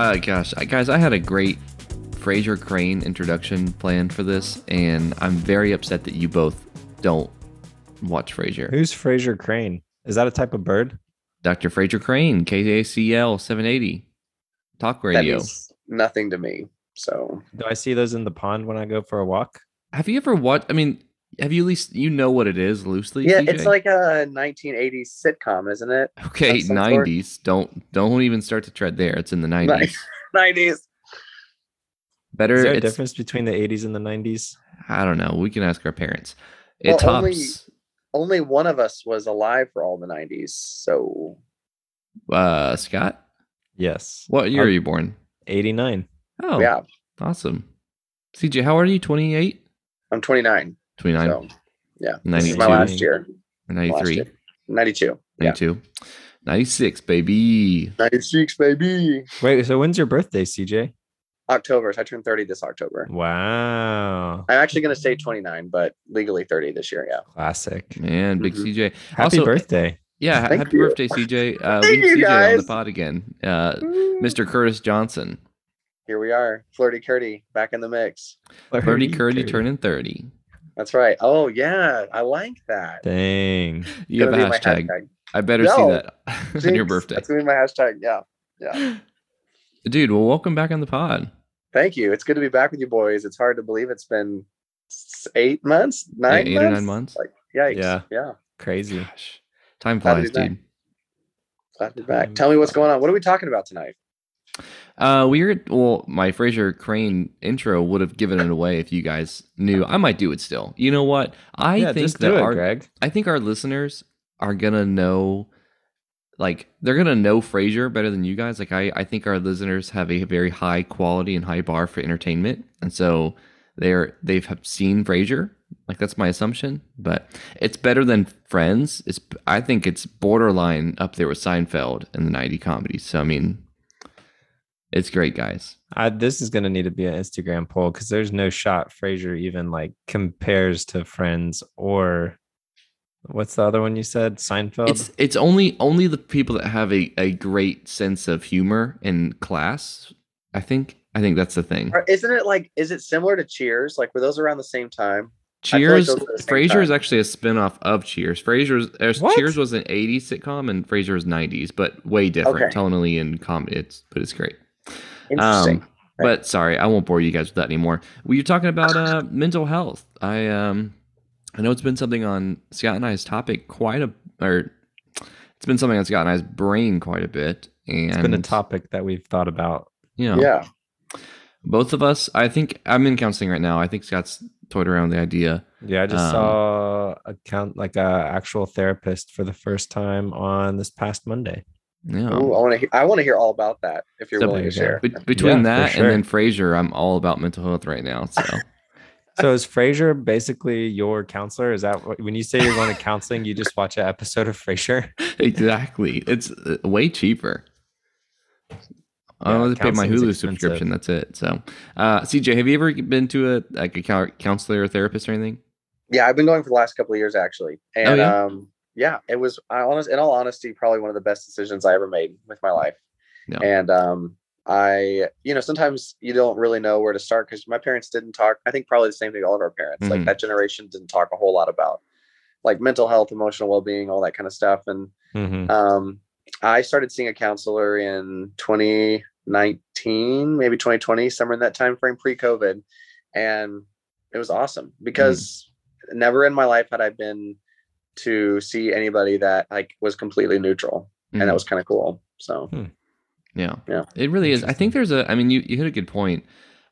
Uh, gosh, I- guys, I had a great Frasier Crane introduction planned for this, and I'm very upset that you both don't watch Frasier. Who's Frasier Crane? Is that a type of bird? Dr. Frasier Crane, KACL 780, talk radio. means nothing to me. So Do I see those in the pond when I go for a walk? Have you ever watched? I mean, have you at least you know what it is loosely? yeah, CJ? it's like a 1980s sitcom, isn't it? okay, of some sort. 90s. Don't don't even start to tread there. It's in the 90s. 90s. Better. Is there a difference between the 80s and the 90s? I don't know. We can ask our parents. It Well, tops. only- Only one of us was alive for all the 90s. So Uh, Scott, Yes. what year Our- are you born? 89. Oh, yeah, awesome. CJ, how old are you? 28? I'm 29. 29? So yeah, this is 92? my last year. Or Last 93? year. 92. Yeah. 96, baby. 96, baby. Wait, so when's your birthday, CJ? October. So I turned 30 this October. Wow. I'm actually going to say 29, but legally 30 this year. Yeah. Classic. Man, big Mhm. CJ. Happy Also- birthday. Yeah, Thank happy you. birthday, CJ. Uh, Thank leave you, CJ on the guys. pod again. Uh, Mr. Curtis Johnson. Here we are. Flirty Curdy back in the mix. Flirty Curdy turning 30. That's right. Oh, yeah. I like that. Dang. You have a Gonna my hashtag. I better see No. that on your birthday. That's to be my hashtag. Yeah. Yeah. Dude, well, welcome back on the pod. Thank you. It's good to be back with you boys. It's hard to believe it's been eight months, nine eight months? or nine months. Like, yikes. Yeah. Yeah. Crazy. Gosh, time Glad flies, back. dude. Glad to be back. Tell me what's going on. What are we talking about tonight? Uh, we're well, my Frasier Crane intro would have given it away if you guys knew. I might do it still. You know what? I yeah, think that it, our Greg. I think our listeners are gonna know, like they're gonna know Frasier better than you guys. Like I, I think our listeners have a very high quality and high bar for entertainment, and so they're they've have seen Frasier. Like that's my assumption, but it's better than Friends. It's I think it's borderline up there with Seinfeld and the '90 comedies. So I mean, it's great, guys. I, this is going to need to be an Instagram poll because there's no shot Frasier even like compares to Friends or what's the other one you said? Seinfeld. It's it's only only the people that have a, a great sense of humor and class. I think I think that's the thing. Isn't it like, is it similar to Cheers? Like, were those around the same time? I feel like Cheers. those are the same Frasier is actually a spin-off of Cheers. Frasier's uh, What? Cheers was an '80s sitcom, and Frasier was '90s, but way different Okay. tonally and comedy. It's but it's great. Interesting. Um, but sorry, I won't bore you guys with that anymore. We were talking about uh, mental health. I um, I know it's been something on Scott and I's topic quite a, or it's been something on Scott and I's brain quite a bit. And it's been a topic that we've thought about. You know, yeah. both of us. I think I'm in counseling right now. I think Scott's toyed around the idea. Yeah, I just Um, saw a count like a actual therapist for the first time on this past Monday. Yeah. Ooh, I want to. He- I want to hear all about that. If you're So willing to share. Be- between Yeah, that sure. and then Frasier, I'm all about mental health right now. So So is Frasier basically your counselor? Is that what, when you say you're going to counseling, you just watch an episode of Frasier? exactly, it's uh, way cheaper. I Yeah, only pay my Hulu expensive. subscription. That's it. So, uh, CJ, have you ever been to a like a counselor or therapist or anything? Yeah, I've been going for the last couple of years actually, and Oh, yeah? um, yeah, it was. I honest, in all honesty, probably one of the best decisions I ever made with my life. Yeah. And um, I, you know, sometimes you don't really know where to start because my parents didn't talk. I think probably the same thing all of our parents. Mhm. Like that generation didn't talk a whole lot about like mental health, emotional well being, all that kind of stuff. And Mhm. um, I started seeing a counselor in 2019, maybe 2020, somewhere in that time frame pre-COVID, and it was awesome because never in my life had I been to see anybody that like was completely neutral, and Mhm. that was kind of cool. So Yeah. Yeah. It really is. I think there's a I mean you, you hit a good point.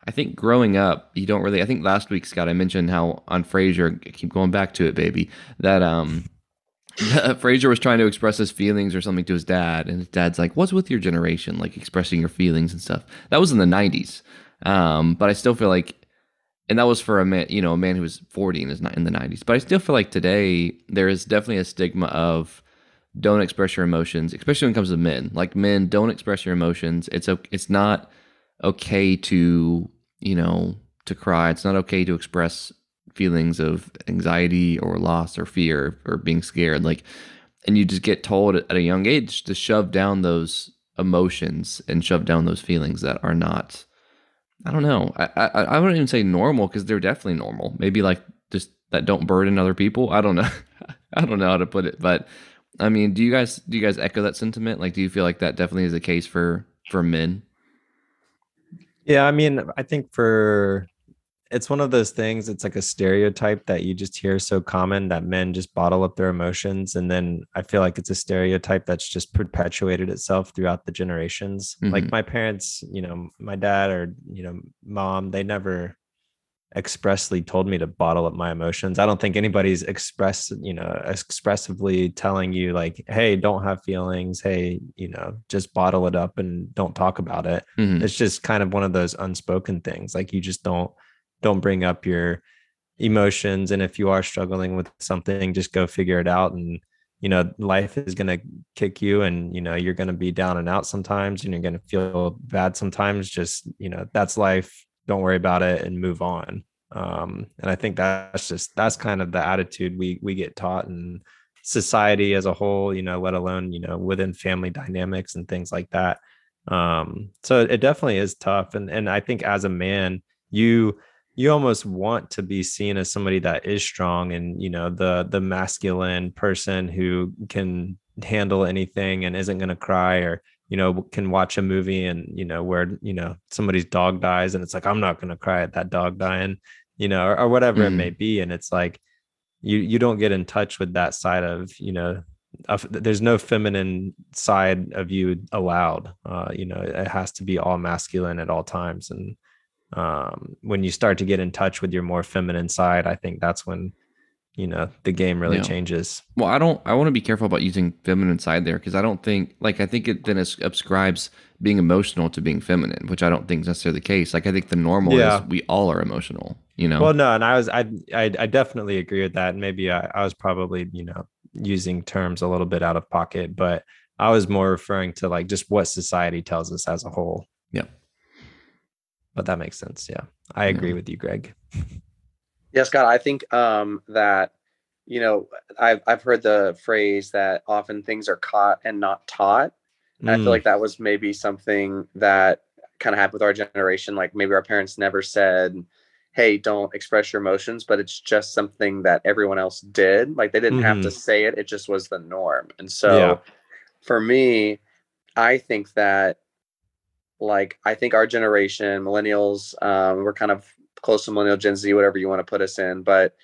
I think growing up, you don't really I think last week, Scott, I mentioned how on Frasier, I keep going back to it, baby, that um Frasier was trying to express his feelings or something to his dad, and his dad's like, What's with your generation? Like expressing your feelings and stuff. That was in the nineties. Um, but I still feel like and that was for a man, you know, a man who was 40 in his in the 90s. But I still feel like today there is definitely a stigma of don't express your emotions, especially when it comes to men. Like men, don't express your emotions. It's it's not okay to you know to cry. It's not okay to express feelings of anxiety or loss or fear or being scared. Like, and you just get told at a young age to shove down those emotions and shove down those feelings that are not I don't know. I I, I wouldn't even say normal because they're definitely normal. Maybe like just that don't burden other people. I don't know. I don't know how to put it, but I mean, do you guys do you guys echo that sentiment? Like, do you feel like that definitely is the case for for men? Yeah, I mean, I think for it's one of those things it's like a stereotype that you just hear so common that men just bottle up their emotions and then i feel like it's a stereotype that's just perpetuated itself throughout the generations. Mm-hmm. like my parents you know my dad or you know mom they never expressly told me to bottle up my emotions. I don't think anybody's express you know expressively telling you like hey don't have feelings. Hey you know just bottle it up and don't talk about it. Mm-hmm. it's just kind of one of those unspoken things. Like you just don't don't bring up your emotions and if you are struggling with something just go figure it out and you know life is going to kick you and you know you're going to be down and out sometimes and you're going to feel bad sometimes just you know that's life don't worry about it and move on. Um and i think that's just that's kind of the attitude we we get taught in society as a whole you know let alone you know within family dynamics and things like that. Um so it definitely is tough and and i think as a man you you almost want to be seen as somebody that is strong and you know the the masculine person who can handle anything and isn't going to cry or you know can watch a movie and you know where you know somebody's dog dies and it's like i'm not going to cry at that dog dying you know or, or whatever mm. it may mm. be and it's like you you don't get in touch with that side of you know of, there's no feminine side of you allowed uh you know it has to be all masculine at all times and um, when you start to get in touch with your more feminine side i think that's when you know the game really yeah. changes well i don't i want to be careful about using feminine side there because i don't think like i think it then ascribes being emotional to being feminine which i don't think is necessarily the case like i think the normal yeah. is we all are emotional you know well no and i was i i, I definitely agree with that and maybe I, I was probably you know using terms a little bit out of pocket but i was more referring to like just what society tells us as a whole but that makes sense. Yeah. I agree yeah. with you, Greg. Yeah, Scott, I think um, that, you know, I've, I've heard the phrase that often things are caught and not taught. And mm. I feel mm. like that was maybe something that kind of happened with our generation. Like maybe our parents never said, hey, don't express your emotions, but it's just something that everyone else did. Like they didn't mm-hmm. have to mm-hmm. say it, it just was the norm. And so yeah. for me, I think that like I think our generation, millennials, um, we're kind of close to millennial Gen Z, whatever you want to put us in, but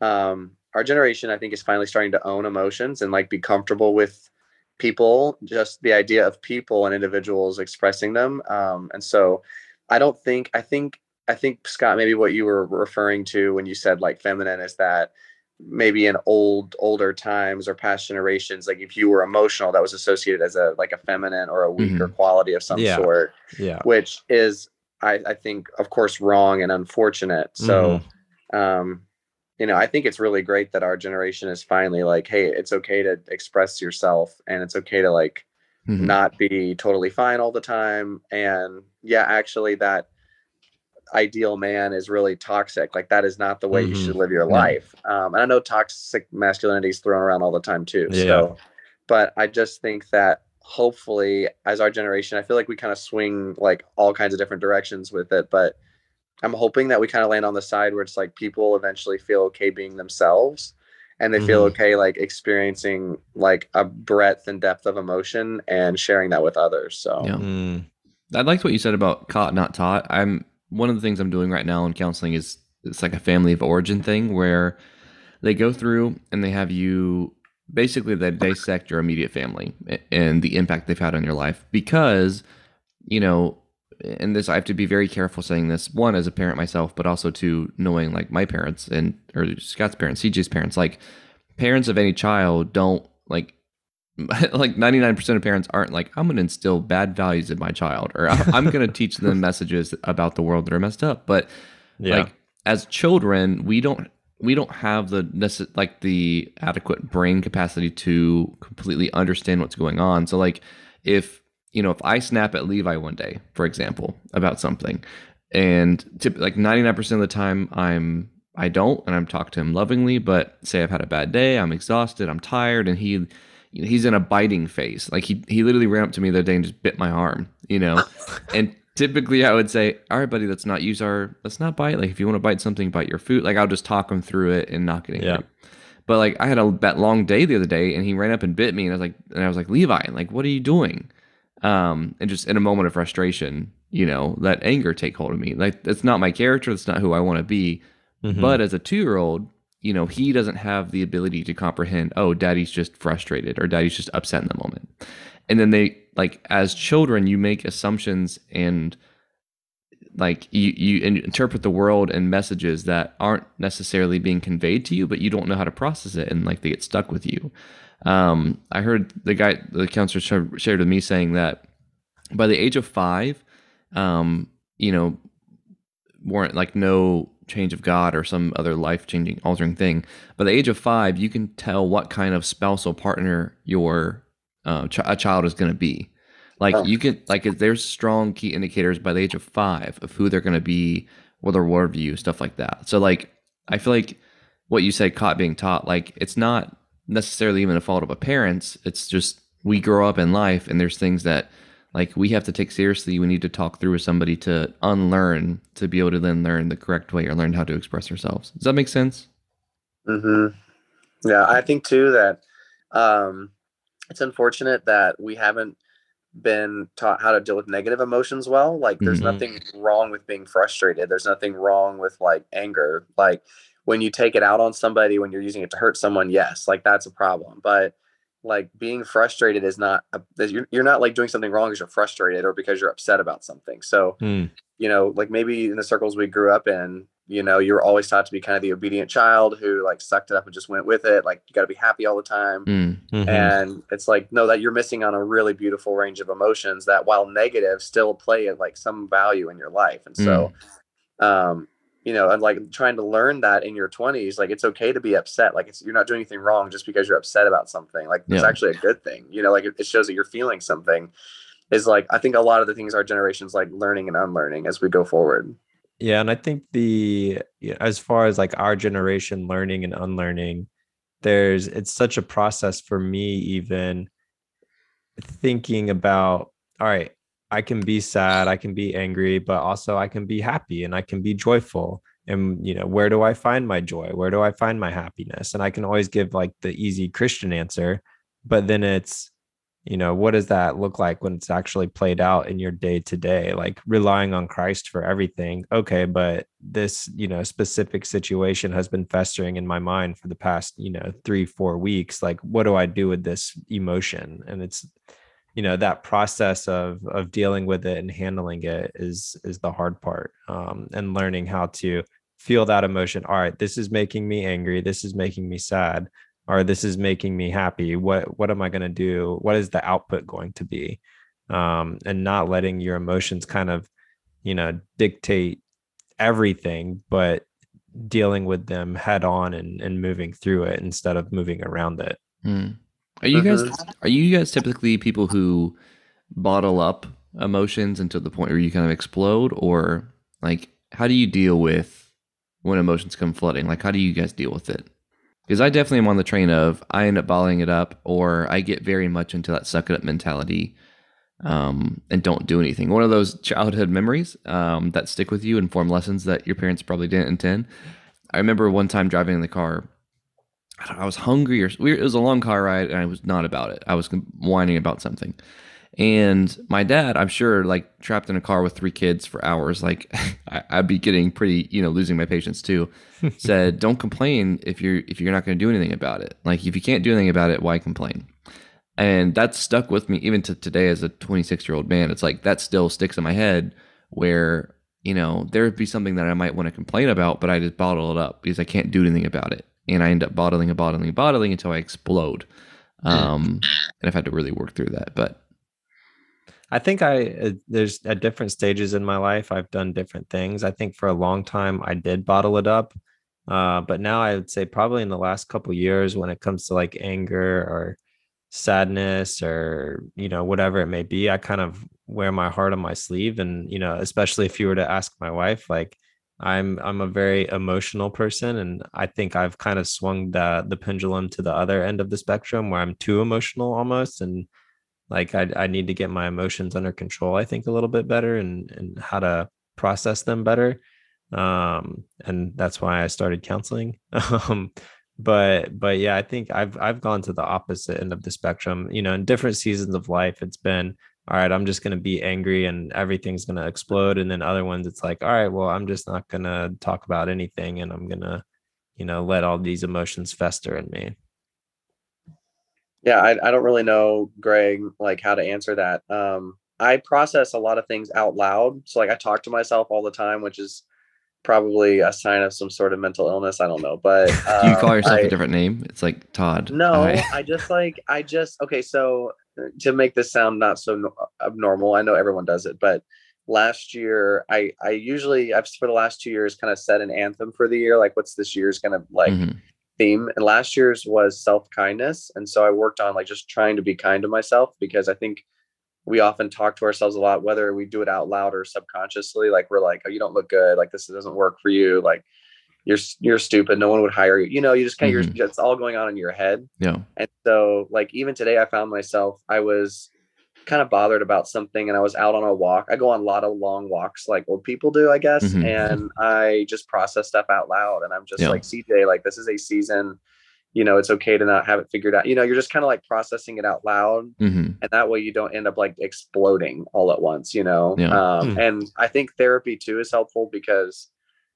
um, our generation, I think, is finally starting to own emotions and like be comfortable with people, just the idea of people and individuals expressing them. Um, and so I don't think I think I think Scott, maybe what you were referring to when you said like feminine is that maybe in old older times or past generations like if you were emotional that was associated as a like a feminine or a weaker mm-hmm. quality of some yeah. sort yeah which is I, I think of course wrong and unfortunate so mm-hmm. um you know i think it's really great that our generation is finally like hey it's okay to express yourself and it's okay to like mm-hmm. not be totally fine all the time and yeah actually that ideal man is really toxic. Like that is not the way mm-hmm. you should mm-hmm. live your yeah. life. Um, and I know toxic masculinity is thrown around all the time too. Yeah. So, but I just think that hopefully, as our generation, I feel like we kind of swing like all kinds of different directions with it. But I'm hoping that we kind of land on the side where it's like people eventually feel okay being themselves and they mm-hmm. feel okay like experiencing like a breadth and depth of emotion and sharing that with others. So, yeah. Mm. I liked what you said about caught not taught. I'm one of the things I'm doing right now in counseling is it's like a family of origin thing where they go through and they have you basically they dissect your immediate family and the impact they've had on your life because you know and this I have to be very careful saying this one as a parent myself but also to knowing like my parents and or Scott's parents CJ's parents like parents of any child don't like like 99% of parents aren't like i'm going to instill bad values in my child or i'm going to teach them messages about the world that are messed up but yeah. like as children we don't we don't have the like the adequate brain capacity to completely understand what's going on so like if you know if i snap at levi one day for example about something and tip, like 99% of the time i'm i don't and i'm talking to him lovingly but say i've had a bad day i'm exhausted i'm tired and he he's in a biting phase. Like he he literally ran up to me the other day and just bit my arm, you know. and typically I would say, "All right, buddy, let's not use our let's not bite. Like if you want to bite something, bite your food." Like I'll just talk him through it and not getting Yeah. But like I had a that long day the other day, and he ran up and bit me, and I was like, and I was like, Levi, like what are you doing? Um, and just in a moment of frustration, you know, let anger take hold of me. Like that's not my character. That's not who I want to be. Mhm. But as a two year old, you know, he doesn't have the ability to comprehend, oh, daddy's just frustrated or daddy's just upset in the moment. And then they, like, as children, you make assumptions and, like, you, you interpret the world and messages that aren't necessarily being conveyed to you, but you don't know how to process it. And, like, they get stuck with you. Um, I heard the guy, the counselor shared with me saying that by the age of five, um, you know, weren't like no change of God or some other life changing, altering thing. By the age of five, you can tell what kind of spousal partner your uh, ch- a child is going to be. Like Oh. you can, like there's strong key indicators by the age of five of who they're going to be, what their worldview, stuff like that. So like, I feel like what you said, caught being taught, like it's not necessarily even a fault of a parents. It's just we grow up in life, and there's things that like we have to take seriously we need to talk through with somebody to unlearn to be able to then learn the correct way or learn how to express ourselves does that make sense hmm Yeah, I think too that um, it's unfortunate that we haven't been taught how to deal with negative emotions well. Like, there's Mhm. nothing wrong with being frustrated. There's nothing wrong with like anger. Like, when you take it out on somebody, when you're using it to hurt someone, yes, like that's a problem. But like being frustrated is not a, you're, you're not like doing something wrong because you're frustrated or because you're upset about something. So Hmm. you know, like maybe in the circles we grew up in, you know, you were always taught to be kind of the obedient child who like sucked it up and just went with it. Like you got to be happy all the time. Mm, Mhm. And it's like, no, that you're missing on a really beautiful range of emotions that while negative still play at like some value in your life. And so, um, you know, and like trying to learn that in your 20s, like it's okay to be upset. Like it's you're not doing anything wrong just because you're upset about something. Like it's Yeah. actually a good thing. You know, like it, it shows that you're feeling something. Is like I think a lot of the things our generation's like learning and unlearning as we go forward. Yeah, and I think the as far as like our generation learning and unlearning, there's it's such a process for me even thinking about all right, I can be sad, I can be angry, but also I can be happy and I can be joyful. And you know, where do I find my joy? Where do I find my happiness? And I can always give like the easy Christian answer, but then it's you know what does that look like when it's actually played out in your day to day like relying on christ for everything okay but this you know specific situation has been festering in my mind for the past you know three four weeks like what do i do with this emotion and it's you know that process of of dealing with it and handling it is is the hard part um and learning how to feel that emotion all right this is making me angry this is making me sad or this is making me happy what what am i going to do? What is the output going to be? Um and not letting your emotions kind of you know dictate everything but dealing with them head on and and moving through it instead of moving around it. Mm. Are you guys are you guys typically people who bottle up emotions until the point where you kind of explode or like how do you deal with when emotions come flooding like how do you guys deal with it because I definitely am on the train of I end up bottling it up, or I get very much into that suck it up mentality, um, and don't do anything. One of those childhood memories um, that stick with you and form lessons that your parents probably didn't intend. I remember one time driving in the car. I don't- I was hungry, or we were, it was a long car ride, and I was not about it. I was whining about something, and my dad, I'm sure, like trapped in a car with three kids for hours, like I, I'd be getting pretty, you know, losing my patience too said, "Don't complain if you're if you're not going to do anything about it. Like if you can't do anything about it, why complain?" And that stuck with me even to today as a 26 year old man. It's like that still sticks in my head where you know there would be something that I might want to complain about, but I just bottle it up because I can't do anything about it, and I end up bottling and bottling and bottling until I explode. Um, and I've had to really work through that, but I think I uh, there's at different stages in my life I've done different things. I think for a long time I did bottle it up, uh, but now I would say probably in the last couple years when it comes to like anger or sadness or you know whatever it may be, I kind of wear my heart on my sleeve, and you know especially if you were to ask my wife like. I'm I'm a very emotional person, and I think I've kind of swung the the pendulum to the other end of the spectrum where I'm too emotional almost, and like I I need to get my emotions under control. I think a little bit better, and and how to process them better. Um, and that's why I started counseling. um, but but yeah, I think I've I've gone to the opposite end of the spectrum. You know, in different seasons of life, it's been all right, I'm just going to be angry and everything's going to explode. And then other ones, it's like, all right, well, I'm just not going to talk about anything and I'm going to, you know, let all these emotions fester in me. Yeah, I, I don't really know, Greg, like how to answer that. Um, I process a lot of things out loud. So, like, I talk to myself all the time, which is probably a sign of some sort of mental illness. I don't know, but um, do you call um, yourself I, a different name? It's like Todd. No, I, I just like I just okay. So to make this sound not so abnormal, I know everyone does it, but last year I I usually I've for the last two years kind of set an anthem for the year, like what's this year's kind of like mm-hmm. theme, and last year's was self kindness, and so I worked on like just trying to be kind to myself because I think we often talk to ourselves a lot, whether we do it out loud or subconsciously. Like we're like, oh, you don't look good. Like this doesn't work for you. Like you're you're stupid. No one would hire you. You know, you just kind of mm-hmm. you're it's all going on in your head. Yeah. And so like even today, I found myself I was kind of bothered about something, and I was out on a walk. I go on a lot of long walks, like old people do, I guess. Mm-hmm. And I just process stuff out loud, and I'm just yeah. like CJ, like this is a season you know it's okay to not have it figured out you know you're just kind of like processing it out loud mm-hmm. and that way you don't end up like exploding all at once you know yeah. um, mm. and i think therapy too is helpful because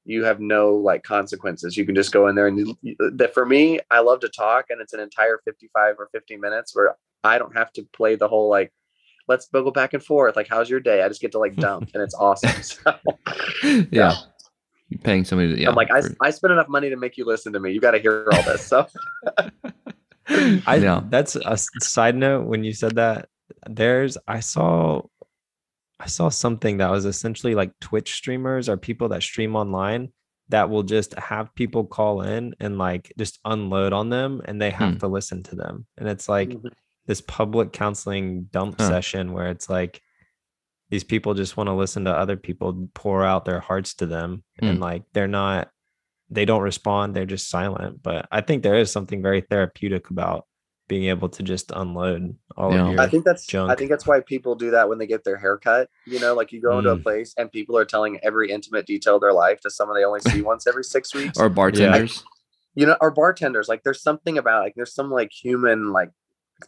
you have no like consequences you can just go in there and that for me i love to talk and it's an entire 55 or 50 minutes where i don't have to play the whole like let's go back and forth like how's your day i just get to like dump and it's awesome so, yeah. yeah you're paying somebody to, yeah. I'm like, I, I spent enough money to make you listen to me. You got to hear all this. So I know that's a side note. When you said that, there's, I saw, I saw something that was essentially like Twitch streamers or people that stream online that will just have people call in and like just unload on them and they have hmm. to listen to them. And it's like mm-hmm. this public counseling dump huh. session where it's like, these people just want to listen to other people pour out their hearts to them mm. and like they're not they don't respond they're just silent but i think there is something very therapeutic about being able to just unload all yeah. of your i think that's junk. i think that's why people do that when they get their hair cut you know like you go into a mm. place and people are telling every intimate detail of their life to someone they only see once every six weeks or bartenders yeah. you know or bartenders like there's something about like there's some like human like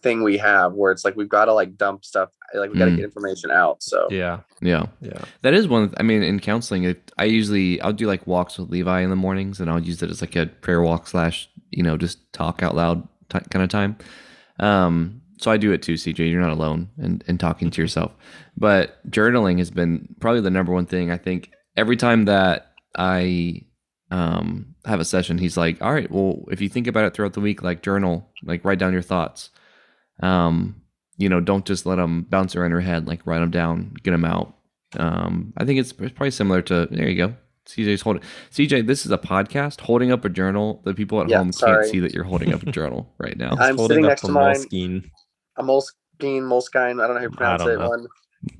thing we have where it's like we've got to like dump stuff like we got to mm. get information out so yeah yeah yeah that is one i mean in counseling it, i usually i'll do like walks with levi in the mornings and i'll use it as like a prayer walk slash you know just talk out loud t- kind of time um so i do it too cj you're not alone in, and talking to yourself but journaling has been probably the number one thing i think every time that i um have a session he's like all right well if you think about it throughout the week like journal like write down your thoughts um, you know, don't just let them bounce around your head. Like write them down, get them out. Um, I think it's, it's probably similar to there you go. CJ's holding CJ. This is a podcast. Holding up a journal. The people at yeah, home sorry. can't see that you're holding up a journal right now. I'm sitting next to mine. Moleskine. A Moleskine, Moleskine. I don't know how you pronounce it. One.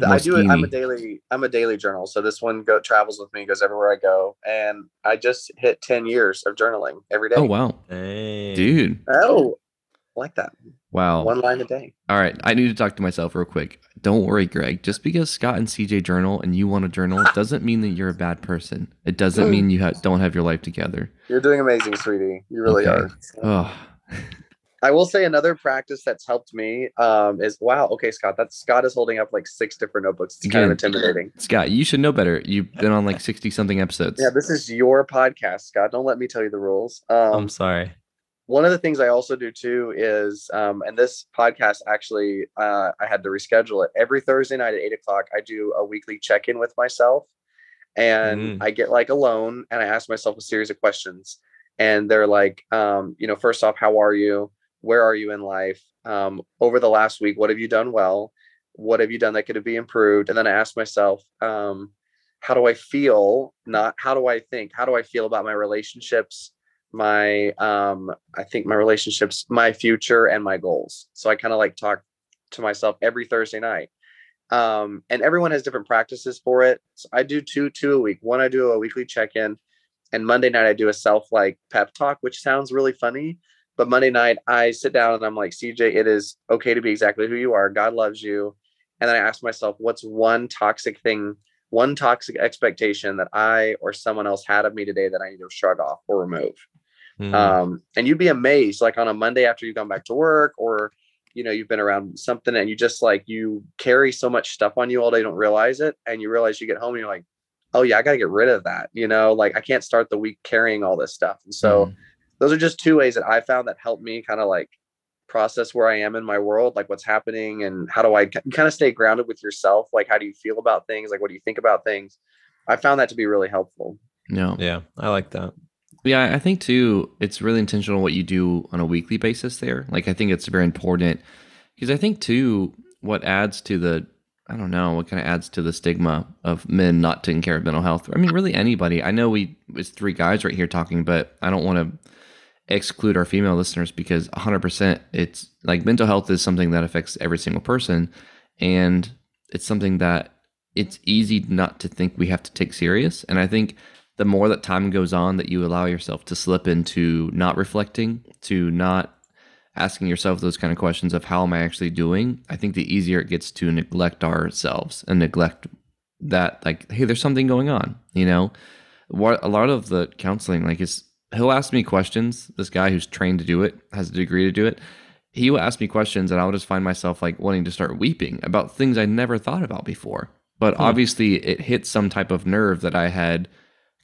I do it. I'm a daily. I'm a daily journal. So this one go travels with me, goes everywhere I go, and I just hit ten years of journaling every day. Oh wow, hey. dude! Oh, like that. Wow. One line a day. All right. I need to talk to myself real quick. Don't worry, Greg. Just because Scott and CJ journal and you want to journal doesn't mean that you're a bad person. It doesn't mean you ha- don't have your life together. You're doing amazing, sweetie. You really okay. are. Oh. I will say another practice that's helped me um, is wow. Okay, Scott, that's Scott is holding up like six different notebooks. It's Again, kind of intimidating. Scott, you should know better. You've been on like sixty something episodes. Yeah, this is your podcast, Scott. Don't let me tell you the rules. Um, I'm sorry one of the things I also do too is, um, and this podcast actually, uh, I had to reschedule it. Every Thursday night at eight o'clock, I do a weekly check in with myself, and mm. I get like alone and I ask myself a series of questions. And they're like, um, you know, first off, how are you? Where are you in life? Um, over the last week, what have you done well? What have you done that could be improved? And then I ask myself, um, how do I feel? Not how do I think? How do I feel about my relationships? My um i think my relationships my future and my goals so i kind of like talk to myself every thursday night Um, and everyone has different practices for it. So I do two, two a week. One, I do a weekly check-in, and Monday night I do a self like pep talk, which sounds really funny. But Monday night I sit down and I'm like, CJ, it is okay to be exactly who you are. God loves you. And then I ask myself, what's one toxic thing, one toxic expectation that I or someone else had of me today that I need to shrug off or remove? Mm. um, and you'd be amazed like on a monday after you've gone back to work or you know you've been around something and you just like you carry so much stuff on you all day you don't realize it and you realize you get home and you're like oh yeah i gotta get rid of that you know like i can't start the week carrying all this stuff and so Mhm. those are just two ways that i found that help me kind of like process where i am in my world like what's happening and how do i kind of stay grounded with yourself like how do you feel about things like what do you think about things i found that to be really helpful no. yeah, I like that. Yeah, I think too, it's really intentional what you do on a weekly basis there. Like, I think it's very important because I think too, what adds to the, I don't know, what kind of adds to the stigma of men not taking care of mental health. I mean, really anybody. I know we, it's three guys right here talking, but I don't want to exclude our female listeners because 100% it's like mental health is something that affects every single person. And it's something that it's easy not to think we have to take serious. And I think the more that time goes on that you allow yourself to slip into not reflecting to not asking yourself those kind of questions of how am i actually doing? I think the easier it gets to neglect ourselves and neglect that like hey there's something going on you know? What a lot of the counseling like is he'll ask me questions this guy who's trained to do it has a degree to do it he will ask me questions and i'll just find myself like wanting to start weeping about things i never thought about before. But Hmm. obviously it hit some type of nerve that i had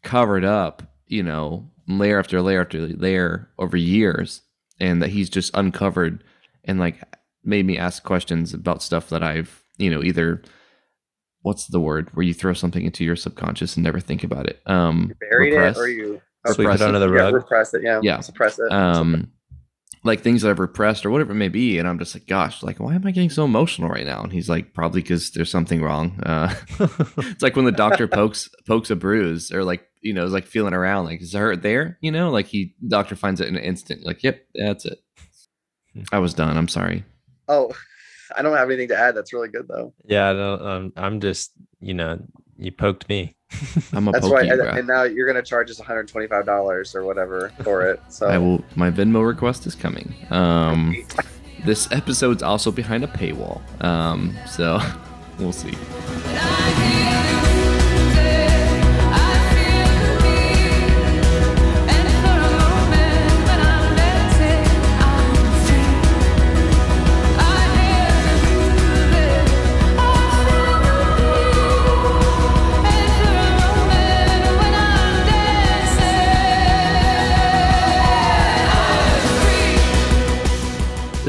covered up, you know, layer after layer after layer over years, and that he's just uncovered and like made me ask questions about stuff that I've, you know, either what's the word where you throw something into your subconscious and never think about it. Um, you buried repress. it or you Sweep it under the yeah, rug. repress it yeah Yeah. suppress it um like things that I've repressed or whatever it may be, and I'm just like, gosh, like why am I getting so emotional right now? And he's like, probably because there's something wrong. Uh, it's like when the doctor pokes pokes a bruise or like you know is like feeling around, like is there hurt there? You know, like he doctor finds it in an instant. Like, yep, that's it. I was done. I'm sorry. oh i don't have anything to add that's really good though yeah, no, um, I'm just, you know, you poked me. I'm a that's pokey, why and, bro. and now you're going to charge us $125 or whatever for it so I will. My Venmo request is coming. Um, this episode's also behind a paywall. Um, so we'll see.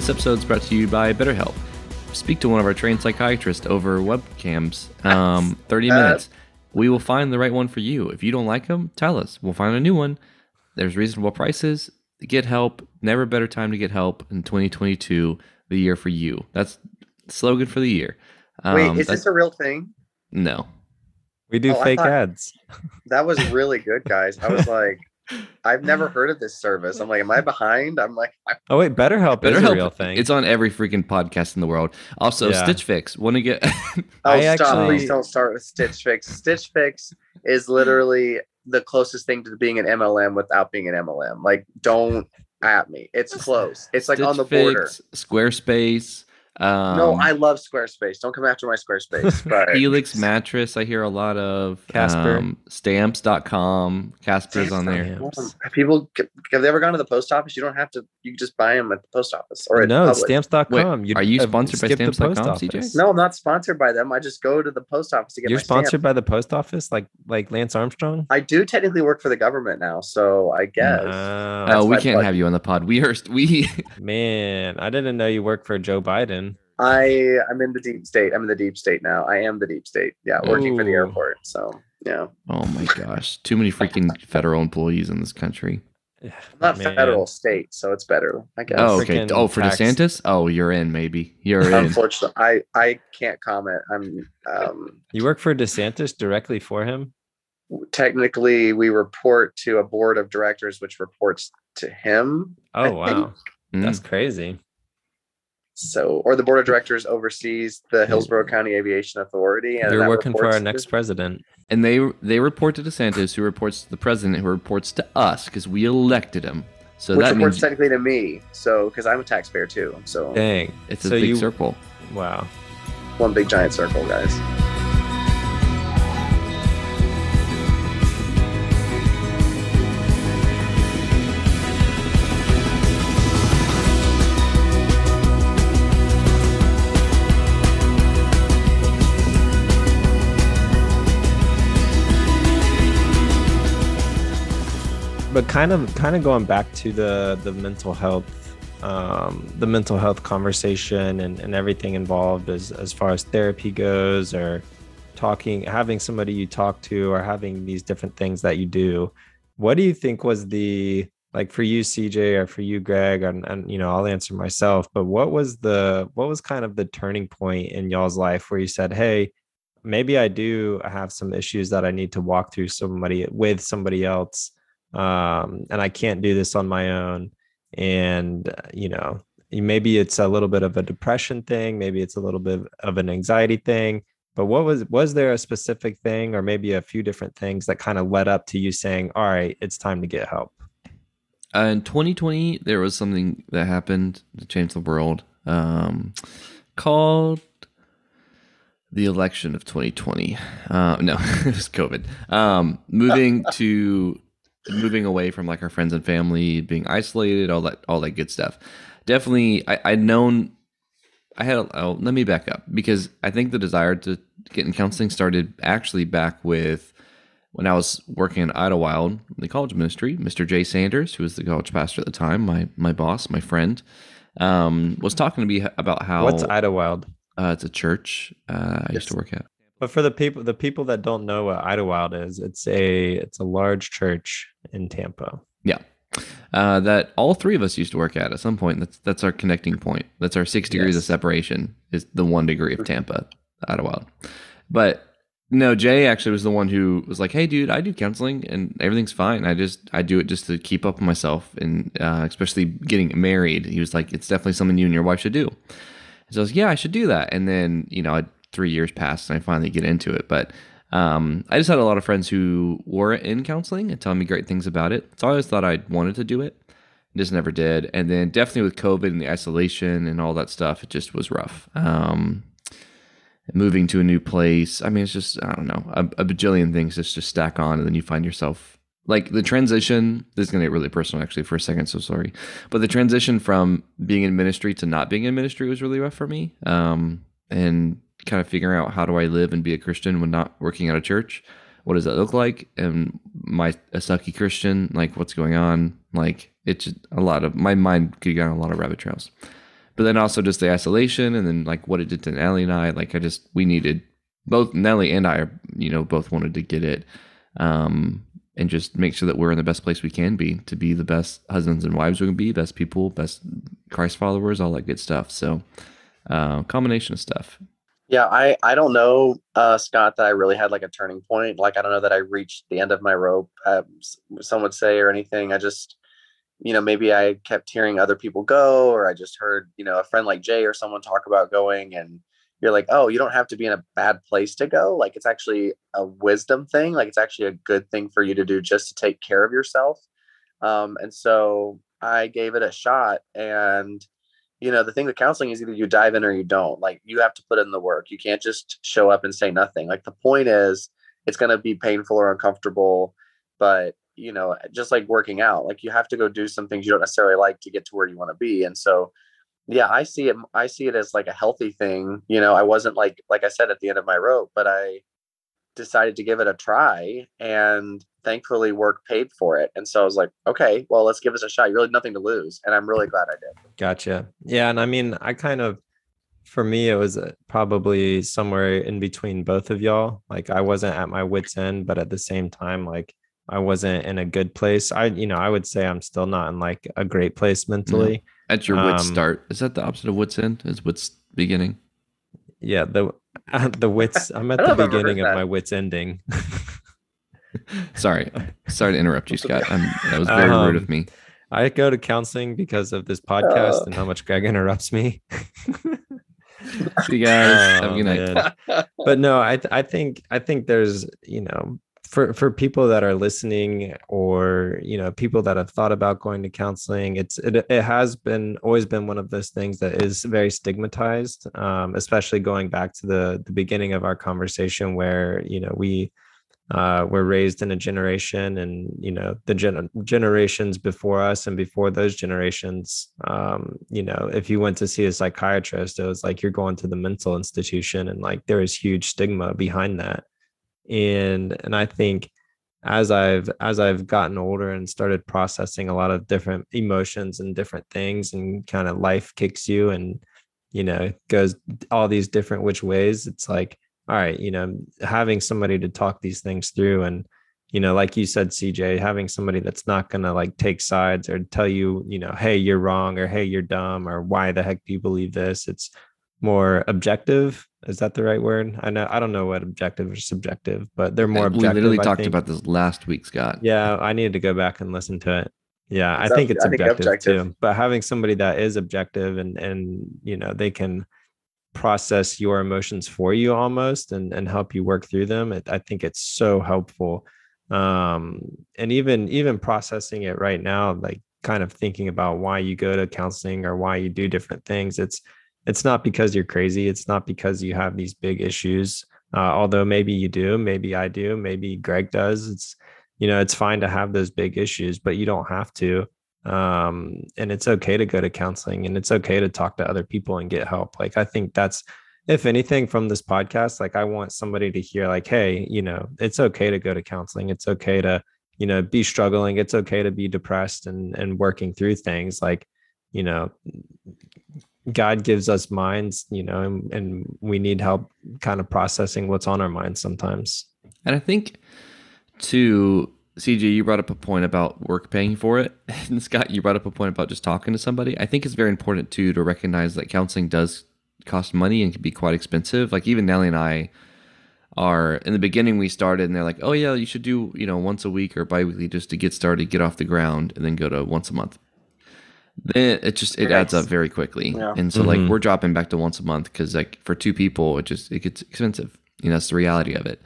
This episode is brought to you by BetterHelp. Speak to one of our trained psychiatrists over webcams. Um, 30 Uh, minutes. We will find the right one for you. If you don't like them, tell us. We'll find a new one. There's reasonable prices. Get help. Never a better time to get help in 2022, the year for you. That's slogan for the year. Um, wait is this a real thing no. We do Oh, fake ads. that was really good guys i was like i've never heard of this service i'm like am i behind i'm like I- Oh wait, BetterHelp, is a BetterHelp, real thing. It's on every freaking podcast in the world. Also, Yeah. Stitch Fix. Want to get oh I stop actually- please don't start with stitch fix stitch fix is literally the closest thing to being an mlm without being an mlm like don't at me it's close it's like on the Stitch border Fix, Squarespace. Um, no i love squarespace don't come after my squarespace but Helix mattress. I hear a lot of Casper. Um, stamps.com. Casper's on there. Have people have they ever gone to the post office? You don't have to. You can just buy them at the post office or at no, Publix. stamps.com. Wait, are you sponsored by skip the stamps.com, post CJ? office. No, I'm not sponsored by them. I just go to the post office to get You're my stamp. sponsored by the post office, like like Lance Armstrong. I do technically work for the government now, so I guess. Wow. Oh, we can't plug. have you on the pod. We are we. man, I didn't know you worked for Joe Biden. I I'm in the deep state. I'm in the deep state now. I am the deep state. Yeah, working for the airport. So yeah, oh my gosh, too many freaking federal employees in this country. I'm not Man. federal state, so it's better. I guess. Oh, okay. freaking Oh, for tax- DeSantis. Oh, you're in, maybe. You're in. Unfortunately, I I can't comment. I'm um You work for DeSantis directly for him. technically we report to a board of directors, which reports to him. I Oh think. wow, Mm. that's crazy. So, or the board of directors oversees the Hillsborough County Aviation Authority, and They're working for our to- next president. And they they report to DeSantis, who reports to the president, who reports to us because we elected him. So which that reports means technically to me. So, because I'm a taxpayer too. So, Dang. it's a so big you- circle. Wow. one big giant circle, guys. But kind of kind of going back to the the mental health um the mental health conversation and, and everything involved as as far as therapy goes or talking having somebody you talk to or having these different things that you do. What do you think was the like for you cj or for you greg and, and you know i'll answer myself but what was the what was kind of the turning point in y'all's life where you said hey maybe i do have some issues that i need to walk through somebody with somebody else um, and I can't do this on my own. And uh, you know, maybe it's a little bit of a depression thing, maybe it's a little bit of an anxiety thing. But what was was there a specific thing, or maybe a few different things that kind of led up to you saying, "All right, it's time to get help"? Uh, in 2020, there was something that happened to change the world um, called the election of 2020. Uh, no, it was COVID. Um, moving to moving away from like our friends and family, being isolated, all that, all that good stuff. Definitely, I, I'd known. I had. Oh, let me back up because I think the desire to get in counseling started actually back with when I was working in Idlewild, in the college ministry, Mr. Jay Sanders, who was the college pastor at the time, my my boss, my friend, um, was talking to me about how What's Idlewild? uh, it's a church uh, I used to work at. But for the people, the people that don't know what Idlewild is, it's a it's a large church in Tampa. Yeah, uh, that all three of us used to work at at some point. That's that's our connecting point. That's our six degrees of separation. Is the one degree of Tampa, Idlewild. But no, Jay actually was the one who was like, "Hey, dude, I do counseling and everything's fine. I just I do it just to keep up with myself and uh, especially getting married." He was like, "It's definitely something you and your wife should do." So I was, like, "Yeah, I should do that." And then you know, three years passed and I finally get into it. But um, I just had a lot of friends who were in counseling and telling me great things about it. So I always thought I wanted to do it, just never did. And then definitely with COVID and the isolation and all that stuff, it just was rough. Um, moving to a new place. I mean, it's just I don't know a, a bajillion things just just stack on, and then you find yourself like the transition. This is gonna get really personal actually for a second. So sorry, but the transition from being in ministry to not being in ministry was really rough for me. Um, and kind of figuring out how do I live and be a Christian when not working at a church. What does that look like? And my a sucky Christian, like what's going on? Like it's a lot of my mind could go on a lot of rabbit trails but then also just the isolation and then like what it did to Nellie and I. Like I just we needed both Nellie and I, you know, both wanted to get it, um, and just make sure that we're in the best place we can be to be the best husbands and wives we can be, best people, best Christ followers, all that good stuff. So, uh, combination of stuff. Yeah, I I don't know, uh, Scott, that I really had like a turning point. Like I don't know that I reached the end of my rope. Uh, some would say or anything. I just, you know, maybe I kept hearing other people go, or I just heard, you know, a friend like Jay or someone talk about going, and you're like, oh, you don't have to be in a bad place to go. Like it's actually a wisdom thing. Like it's actually a good thing for you to do just to take care of yourself. Um, and so I gave it a shot, and you know the thing with counseling is either you dive in or you don't. Like you have to put in the work. You can't just show up and say nothing. Like the point is it's going to be painful or uncomfortable but you know just like working out like you have to go do some things you don't necessarily like to get to where you want to be. And so yeah i see it i see it as like a healthy thing. You know i wasn't like like i said at the end of my rope but i decided to give it a try and thankfully work paid for it and so i was like okay well let's give this a shot you really have nothing to lose and i'm really glad i did Gotcha. Yeah, and I mean, I kind of, for me, it was uh, probably somewhere in between both of y'all. Like I wasn't at my wits end, but at the same time, like I wasn't in a good place. I, you know, I would say I'm still not in like a great place mentally. At your wits Um, start, is that the opposite of wits end? Is wits beginning? Yeah, the the wits. I'm at the don't know if I've ever beginning of that. my wits ending. Sorry, sorry to interrupt you, Scott. I'm, that was very Um, rude of me. I go to counseling because of this podcast Uh. and how much Greg interrupts me. See you guys. Have a Oh, good night. man. but no, I th- I think I think there's you know for for people that are listening or you know people that have thought about going to counseling, it's it it has been always been one of those things that is very stigmatized, um, especially going back to the the beginning of our conversation where you know we uh, were raised in a generation and you know the gen- generations before us and before those generations um, you know if you went to see a psychiatrist it was like you're going to the mental institution and like there is huge stigma behind that and and i think as i've as i've gotten older and started processing a lot of different emotions and different things and kind of life kicks you and you know goes all these different which ways it's like all right you know having somebody to talk these things through and you know like you said cj having somebody that's not going to like take sides or tell you you know hey you're wrong or hey you're dumb or why the heck do you believe this? It's more objective is that the right word i know i don't know what objective or subjective but they're more we literally I talked think. about this last week, Scott. yeah i needed to go back and listen to it yeah i think it's I think objective, objective. too but having somebody that is objective and and you know they can process your emotions for you almost and and help you work through them it, i think it's so helpful um and even even processing it right now like kind of thinking about why you go to counseling or why you do different things it's it's not because you're crazy it's not because you have these big issues uh, although maybe you do maybe i do maybe greg does it's you know it's fine to have those big issues but you don't have to um and it's okay to go to counseling and it's okay to talk to other people and get help like i think that's if anything from this podcast like i want somebody to hear like hey you know it's okay to go to counseling it's okay to you know be struggling it's okay to be depressed and and working through things like you know god gives us minds you know and, and we need help kind of processing what's on our minds sometimes And I think, too, CJ, you brought up a point about work paying for it. And Scott, you brought up a point about just talking to somebody. I think it's very important, too, to recognize that counseling does cost money and can be quite expensive. Like, even Nellie and I are, in the beginning, we started and they're like, oh, yeah, you should do, you know, once a week or bi weekly just to get started, get off the ground, and then go to once a month. Then it just it adds up very quickly, Yeah. and so like Mhm. we're dropping back to once a month because like for two people, it just it gets expensive. You know, that's the reality of it.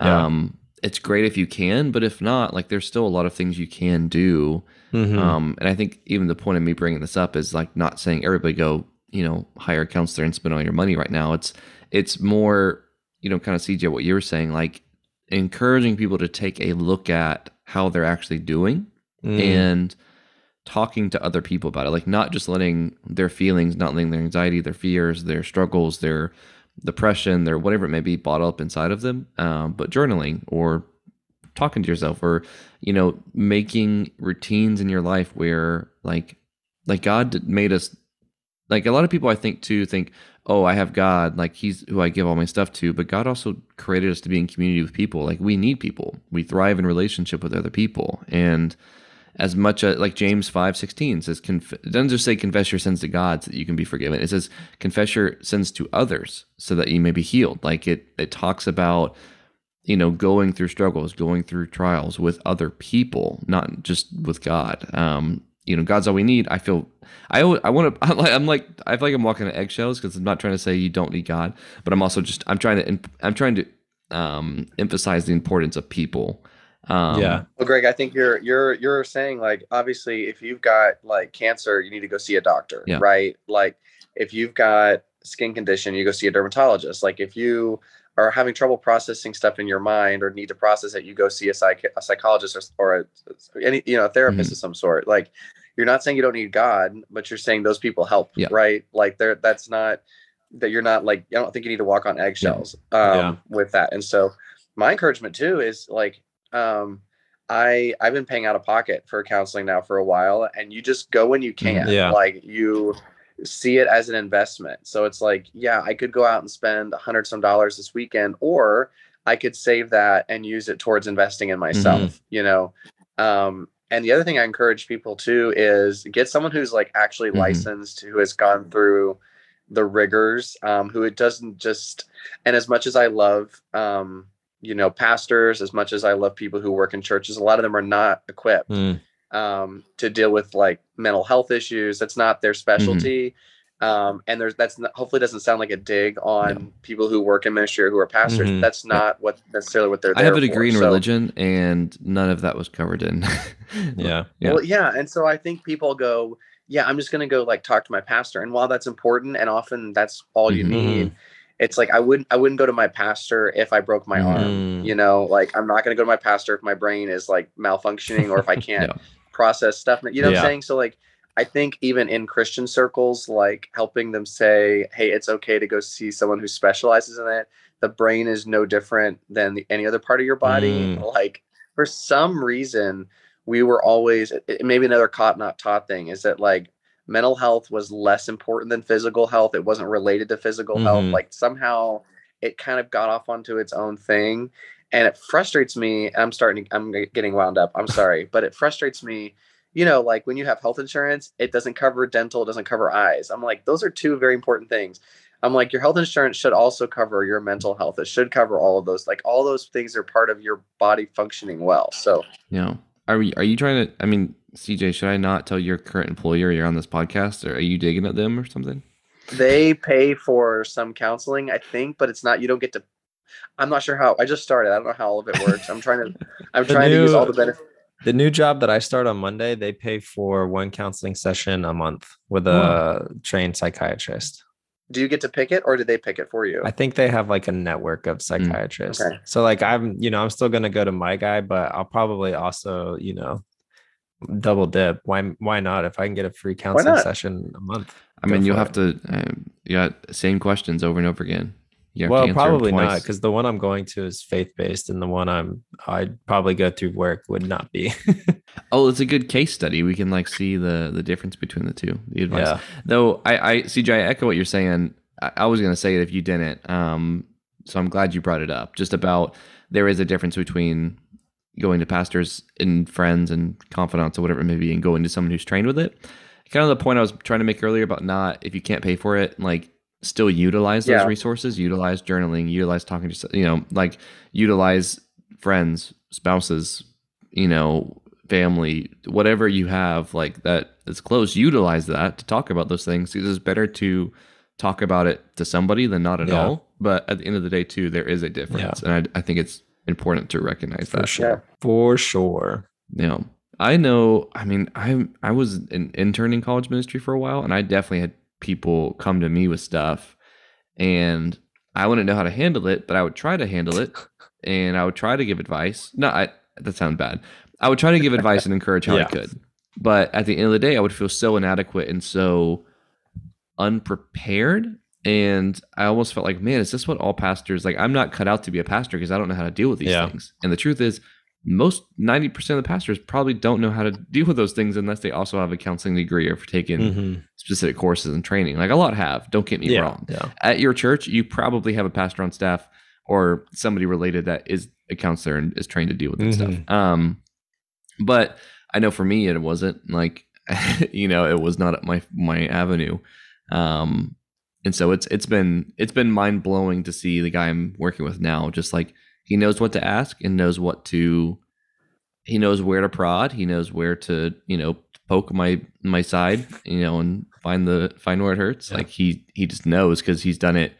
Yeah. Um, it's great if you can, but if not, like there's still a lot of things you can do. Mhm. Um, and I think even the point of me bringing this up is like not saying everybody go, you know, hire a counselor and spend all your money right now. It's it's more, you know, kind of CJ what you were saying, like encouraging people to take a look at how they're actually doing Mm. and talking to other people about it like not just letting their feelings not letting their anxiety their fears their struggles their depression their whatever it may be bottled up inside of them um, but journaling or talking to yourself or you know making routines in your life where like like god made us like a lot of people i think too think oh i have god like he's who i give all my stuff to but god also created us to be in community with people like we need people. We thrive in relationship with other people and as much as like James five sixteen says, conf- it doesn't just say confess your sins to God so that you can be forgiven. It says confess your sins to others so that you may be healed. Like it, it talks about you know going through struggles, going through trials with other people, not just with God. Um, you know, God's all we need. I feel I I want to. I'm like, I'm like I feel like I'm walking on eggshells because I'm not trying to say you don't need God, but I'm also just I'm trying to I'm trying to um, emphasize the importance of people. Um, yeah Well, Greg, I think you're you're you're saying like obviously if you've got like cancer, you need to go see a doctor, Yeah. right? Like if you've got skin condition, you go see a dermatologist. Like if you are having trouble processing stuff in your mind or need to process it, you go see a psych a psychologist or, or a, any you know a therapist Mm-hmm. of some sort. Like you're not saying you don't need God, but you're saying those people help, Yeah. right? Like they're that's not that you're not like I don't think you need to walk on eggshells um, Yeah. with that. And so my encouragement too is like um I I've been paying out of pocket for counseling now for a while, and you just go when you can. Yeah. Like you see it as an investment. So it's like, yeah, I could go out and spend a hundred some dollars this weekend, or I could save that and use it towards investing in myself. You know. Um, and the other thing I encourage people to is get someone who's like actually Mhm. licensed, who has gone through the rigors, um, who it doesn't just. And as much as I love, um, you know, pastors, as much as I love people who work in churches, a lot of them are not equipped Mm. um, to deal with like mental health issues. That's not their specialty. Um, and there's that's not, hopefully doesn't sound like a dig on No. people who work in ministry or who are pastors. Mhm. That's not what necessarily what they're. I have a degree for. in So- religion, and none of that was covered in. Yeah. Yeah. Well, yeah, and so I think people go, yeah, I'm just gonna go like talk to my pastor, and while that's important, and often that's all you Mhm. need, it's like I wouldn't I wouldn't go to my pastor if I broke my arm. Mhm. You know, like I'm not gonna go to my pastor if my brain is like malfunctioning or if I can't Yeah. process stuff. You know what I'm saying? So like I think even in Christian circles, like helping them say, hey, it's okay to go see someone who specializes in it. The brain is no different than the, any other part of your body. Mm. Like for some reason, we were always it- maybe another caught not taught thing is that like mental health was less important than physical health. It wasn't related to physical health. Mhm. Like somehow it kind of got off onto its own thing. And it frustrates me. I'm starting I'm getting wound up. I'm sorry, but it frustrates me. You know, like when you have health insurance, it doesn't cover dental, it doesn't cover eyes. I'm like, those are two very important things. I'm like, your health insurance should also cover your mental health. It should cover all of those. Like all those things are part of your body functioning well. So You know, are we? Are you trying to? I mean, CJ, should I not tell your current employer you're on this podcast, or are you digging at them or something? they pay for some counseling, I think, but it's not. You don't get to. I'm not sure how. I just started. I don't know how all of it works. I'm trying to. I'm The trying to use all the benefits. The new job that I start on Monday, they pay for one counseling session a month with a Wow. trained psychiatrist. Do you get to pick it, or do they pick it for you? I think they have like a network of psychiatrists. Hmm, okay. So like I'm, you know, I'm still gonna go to my guy, but I'll probably also, you know, double dip. Why why not? If I can get a free counseling session a month. I mean, you'll for have to. Um, you got same questions over and over again. You Well, probably not, because the one I'm going to is faith based, and the one I'm I'd probably go through work would not be. Oh, it's a good case study. We can like see the the difference between the two. The advice. yeah. Though I, I CJ, I echo what you're saying. I, I was gonna say it if you didn't. Um, so I'm glad you brought it up. Just about there is a difference between going to pastors and friends and confidants or whatever it may be, and going to someone who's trained with it. Kind of the point I was trying to make earlier about not if you can't pay for it, like still utilize those Yeah. resources, utilize journaling, utilize talking to you know, like utilize friends, spouses, you know, family, whatever you have like that is close, utilize that to talk about those things. Because it's better to talk about it to somebody than not at Yeah. all. But at the end of the day, too, there is a difference, and I, I think it's important to recognize For that. sure. For sure. Yeah. I know. I mean, I I was an intern in college ministry for a while, and I definitely had people come to me with stuff, and I wouldn't know how to handle it, but I would try to handle it, and I would try to give advice. No, I that sounds bad. I would try to give advice and encourage how I could, but at the end of the day, I would feel so inadequate and so unprepared. And I almost felt like, man, is this what all pastors like? I'm not cut out to be a pastor because I don't know how to deal with these Yeah. things. And the truth is, most 90% of the pastors probably don't know how to deal with those things unless they also have a counseling degree or have taken Mhm. specific courses and training. Like a lot have, don't get me Yeah. wrong. Yeah. At your church, you probably have a pastor on staff or somebody related that is a counselor and is trained to deal with that stuff. Mhm. Um, but I know for me, it wasn't like, you know, it was not my my avenue. Um, and so it's it's been it's been mind blowing to see the guy I'm working with now. Just like he knows what to ask and knows what to, he knows where to prod. He knows where to you know poke my my side, you know, and find the find where it hurts. Yeah. Like he he just knows because he's done it.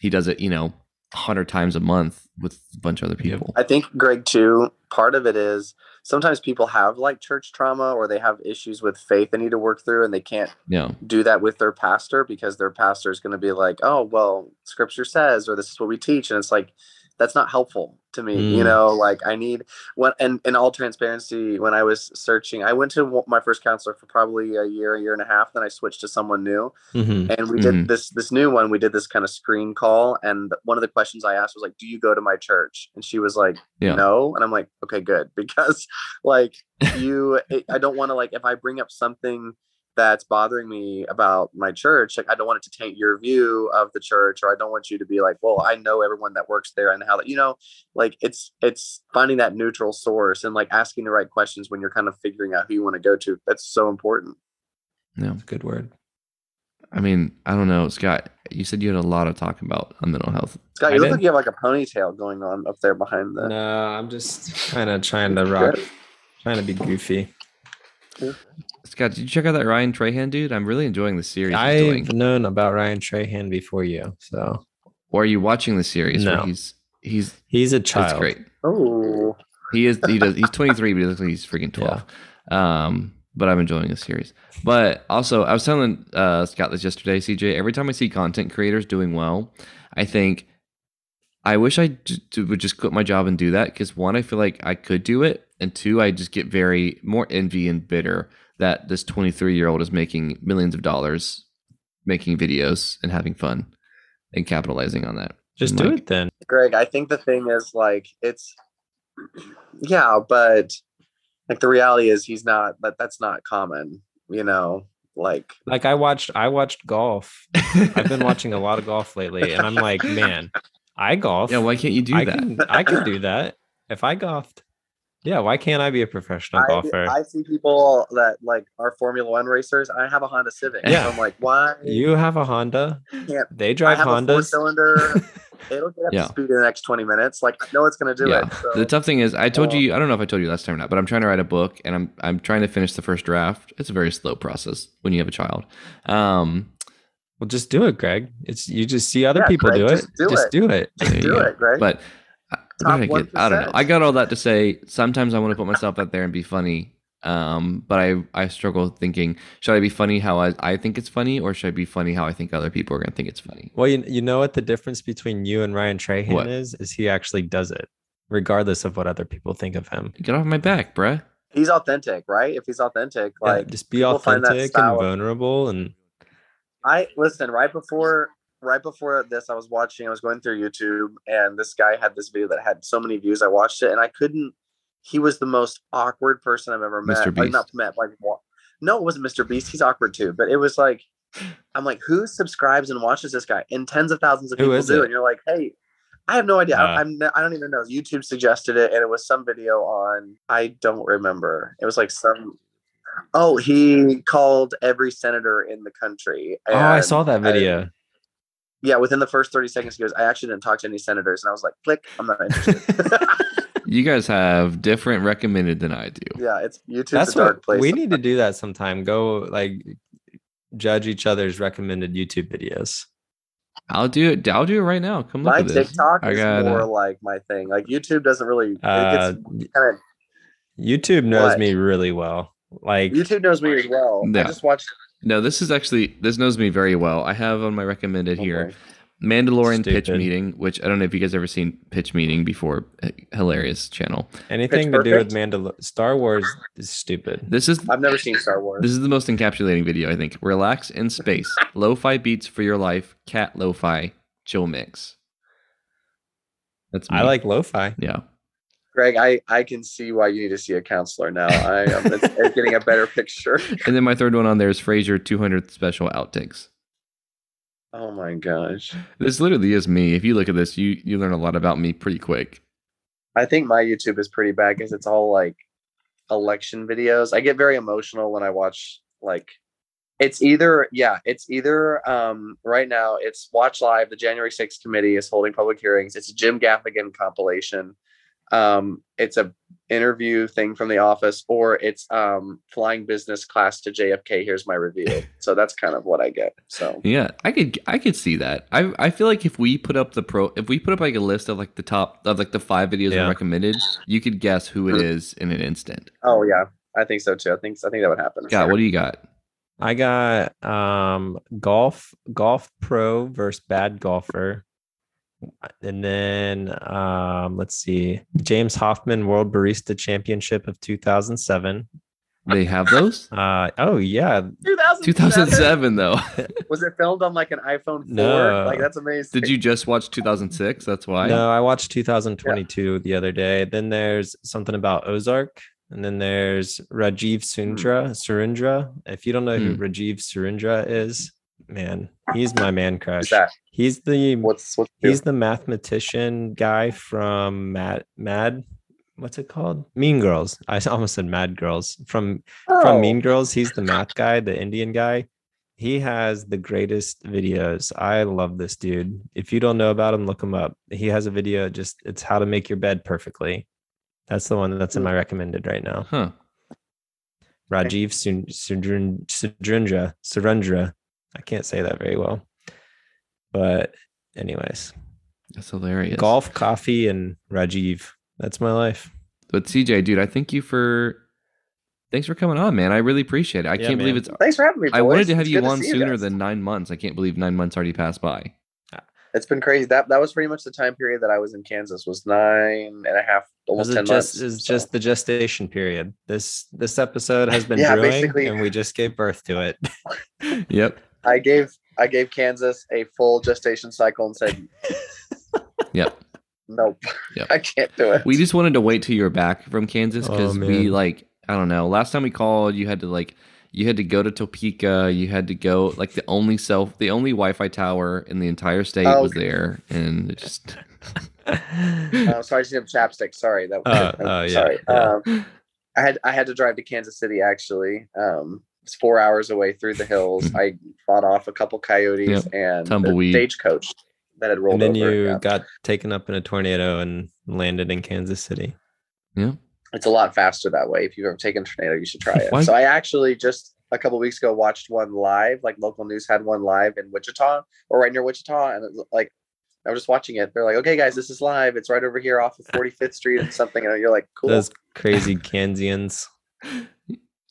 He does it, you know, a hundred times a month with a bunch of other people. I think Greg too. Part of it is sometimes people have like church trauma or they have issues with faith they need to work through, and they can't Yeah, do that with their pastor because their pastor is going to be like, "Oh, well, Scripture says," or "This is what we teach," and it's like that's not helpful to me. You Mm. know, like I need when and in all transparency, when I was searching, I went to my first counselor for probably a year, a year and a half. Then I switched to someone new, Mhm. and we did Mhm. this this new one. We did this kind of screen call, and one of the questions I asked was like, "Do you go to my church?" And she was like, Yeah. "No," and I'm like, "Okay, good," because like you, it, I don't want to like if I bring up something that's bothering me about my church, like I don't want it to taint your view of the church, or I don't want you to be like, "Well, I know everyone that works there and how that," you know, like it's it's finding that neutral source and like asking the right questions when you're kind of figuring out who you want to go to. That's so important. yeah. Good word. I mean, I don't know, Scott. You said you had a lot of talk about mental health. Scott, I you look did. like you have like a ponytail going on up there behind the. No, I'm just kind of trying to rock, trying to be goofy. Scott, did you check out that Ryan Trahan dude? I'm really enjoying the series. I've doing. known about Ryan Trahan before you, so Or are you watching the series? No. he's he's he's a that's child. great. Oh, He is. He does. He's 23, but he looks like he's freaking 12. Um, but I'm enjoying the series. But also, I was telling uh, Scott this yesterday, CJ. Every time I see content creators doing well, I think I wish I j- j- would just quit my job and do that. Because one, I feel like I could do it, and two, I just get very more envy and bitter that this 23 year old is making millions of dollars making videos and having fun and capitalizing on that. Just I'm do like, it then. Greg, I think the thing is like it's yeah, but like the reality is he's not that that's not common, you know. Like Like I watched, I watched golf. I've been watching a lot of golf lately, and I'm like, man, I golf. Yeah, why can't you do I that? can, I can do that if I golfed. Yeah, why can't I be a professional I, golfer? I see people that like are Formula One racers. I have a Honda Civic. Yeah. So I'm like, why you have a Honda. can't They I drive have a four cylinder? It'll get up Yeah. to speed in the next 20 minutes. Like I know it's gonna do yeah. it. So. The tough thing is, I told Well- you. I don't know if I told you last time or not, but I'm trying to write a book, and I'm I'm trying to finish the first draft. It's a very slow process when you have a child. Um, Well, just do it, Greg. It's you just see other Yeah, people Greg, do it. just do just it. do it. there you do go. it, Greg. But I, get? I don't know. I got all that to say. Sometimes I want to put myself out there and be funny. Um, but I I struggle thinking should I be funny how I, I think it's funny or should I be funny how I think other people are gonna think it's funny. Well, you, you know what the difference between you and Ryan Trahan What? is? Is he actually does it, regardless of what other people think of him. Get off my back, bruh. he's authentic, right? If he's authentic, Yeah, like just be people find that authentic and vulnerable, and I listen right before right before this, I was watching, I was going through YouTube, and this guy had this video that had so many views. I watched it, and I couldn't. He was the most awkward person I've ever met. Mr. Like not met, like no, it wasn't Mr. Beast. He's awkward too, but it was like, I'm like, who subscribes and watches this guy? And tens of thousands of Who people do, it? and you're like, hey. I have no idea. Uh. I, I'm. I don't even know. YouTube suggested it, and it was some video on. I don't remember. It was like some. Oh, he called every senator in the country. oh, I saw that video. Yeah, within the first 30 seconds, he goes, I actually didn't talk to any senators. And I was like, click, I'm not interested. You guys have different recommended than I do. yeah, it's YouTube's That's a dark what place. we need to do. That sometime. Go like judge each other's recommended YouTube videos. I'll do it. I'll do it right now. Come look my at this. TikTok I is got, more uh, like my thing. Like YouTube doesn't really, Uh, kind of, YouTube knows What? me really well. Like YouTube knows me as well. Yeah. I just watched No, this is actually this knows me very well. I have on my recommended oh here boy. Mandalorian Pitch Meeting, which I don't know if you guys ever seen Pitch Meeting before. Eh, hilarious channel. anything to do with Perfect. Mandalorian, Star Wars is stupid. This is I've never seen Star Wars. this is the most encapsulating video I think. Relax in space. lo-fi beats for your life. Cat lo-fi chill mix. That's me. I like lo-fi. Yeah. Greg, I, I can see why you need to see a counselor now. I am getting a better picture. And then my third one on there is Frasier 200 special outtakes. Oh my gosh. This literally is me. If you look at this, you you learn a lot about me pretty quick. I think my YouTube is pretty bad because it's all like election videos. I get very emotional when I watch like it's either yeah, it's either um right now it's Watch Live, the January 6th committee is holding public hearings. It's a Jim Gaffigan compilation. Um it's a interview thing from the office or it's um flying business class to JFK. Here's my review. so that's kind of what I get. So Yeah, I could I could see that. I I feel like if we put up the pro if we put up like a list of like the top of like the five videos Yeah. Recommended, you could guess who it is in an instant. oh yeah, I think so too. I think I think that would happen. God, what do you got? I got um golf golf pro versus bad golfer. And then um let's see. James Hoffmann World Barista Championship of 2007. They have those? Uh oh yeah. 2007? 2007 though. Was it filmed on like an iPhone 4? No. Like that's amazing. Did you just watch 2006? That's why. No, I watched 2022 the other day. Then there's something about Ozark. And then there's Rajiv Sundra, Surendra. If you don't know who Hmm. Rajiv Surendra is, man, he's my man Who's crush. that? He's the What's what's he's the mathematician guy from Mad Mad. What's it called? Mean Girls. I almost said Mad Girls. From Oh, from Mean Girls, he's the math guy, the Indian guy. He has the greatest videos. I love this dude. If you don't know about him, look him up. He has a video just it's how to make your bed perfectly. That's the one that's in my hmm. recommended right now. Huh. Rajiv Sun- Sudrun- Sudrundra. Surundra. I can't say that very well. But anyways, That's hilarious. golf, coffee, and Rajiv. That's my life. But CJ, dude, I thank you for thanks for coming on, man. I really appreciate it. I Yeah, can't believe it's Thanks for having me. I wanted to have It's you on see sooner guys. than nine months. I can't believe nine months already passed by. It's been crazy. That that was pretty much the time period that I was in Kansas. Was nine and a half, almost Was ten just months. is so. just the gestation period. This this episode has been Yeah, brewing, basically. and we just gave birth to it. Yep. I gave I gave Kansas a full gestation cycle and said, Yep. "Nope, Yep. I can't do it." We just wanted to wait till you're back from Kansas Oh, because we like I don't know. Last time we called, you had to like you had to go to Topeka. You had to go like the only self, the only Wi-Fi tower in the entire state Oh, was okay. there, and it just Oh, sorry, I just have chapstick. Sorry, that. Oh, oh, yeah, sorry. yeah. Um, I had I had to drive to Kansas City. Actually, um, it's four hours away through the hills. Mm-hmm. I fought off a couple coyotes Yep. and Tumbleweed. the stagecoach that had rolled and then over. you yeah. got taken up in a tornado and landed in Kansas City. yeah. It's a lot faster that way. If you've ever taken a tornado, you should try it. So I actually just a couple weeks ago watched one live. Like local news had one live in Wichita or right near Wichita, and it was like I was just watching it. They're like, "Okay, guys, this is live. It's right over here off of 45th Street and something." And you're like, "Cool." Those crazy Kansians.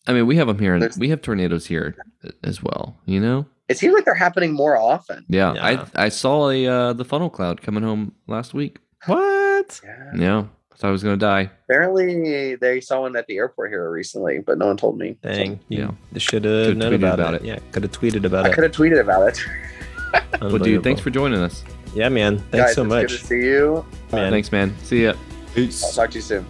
I mean, we have them here, and There's- we have tornadoes here as well. You know. it seems like they're happening more often. Yeah, Yeah. I I saw a uh, the funnel cloud coming home last week. What? Yeah. Yeah, thought I was gonna die. Apparently, they saw one at the airport here recently, but no one told me. So Dang, Yeah. you should have known tweeted about, about it. it. Yeah, could have tweeted about I it. could have tweeted about it. Well, dude, thanks for joining us. Yeah, man. Thanks Guys, so it's much. Good to see you. Man. Thanks, man. See ya. I'll talk to you soon.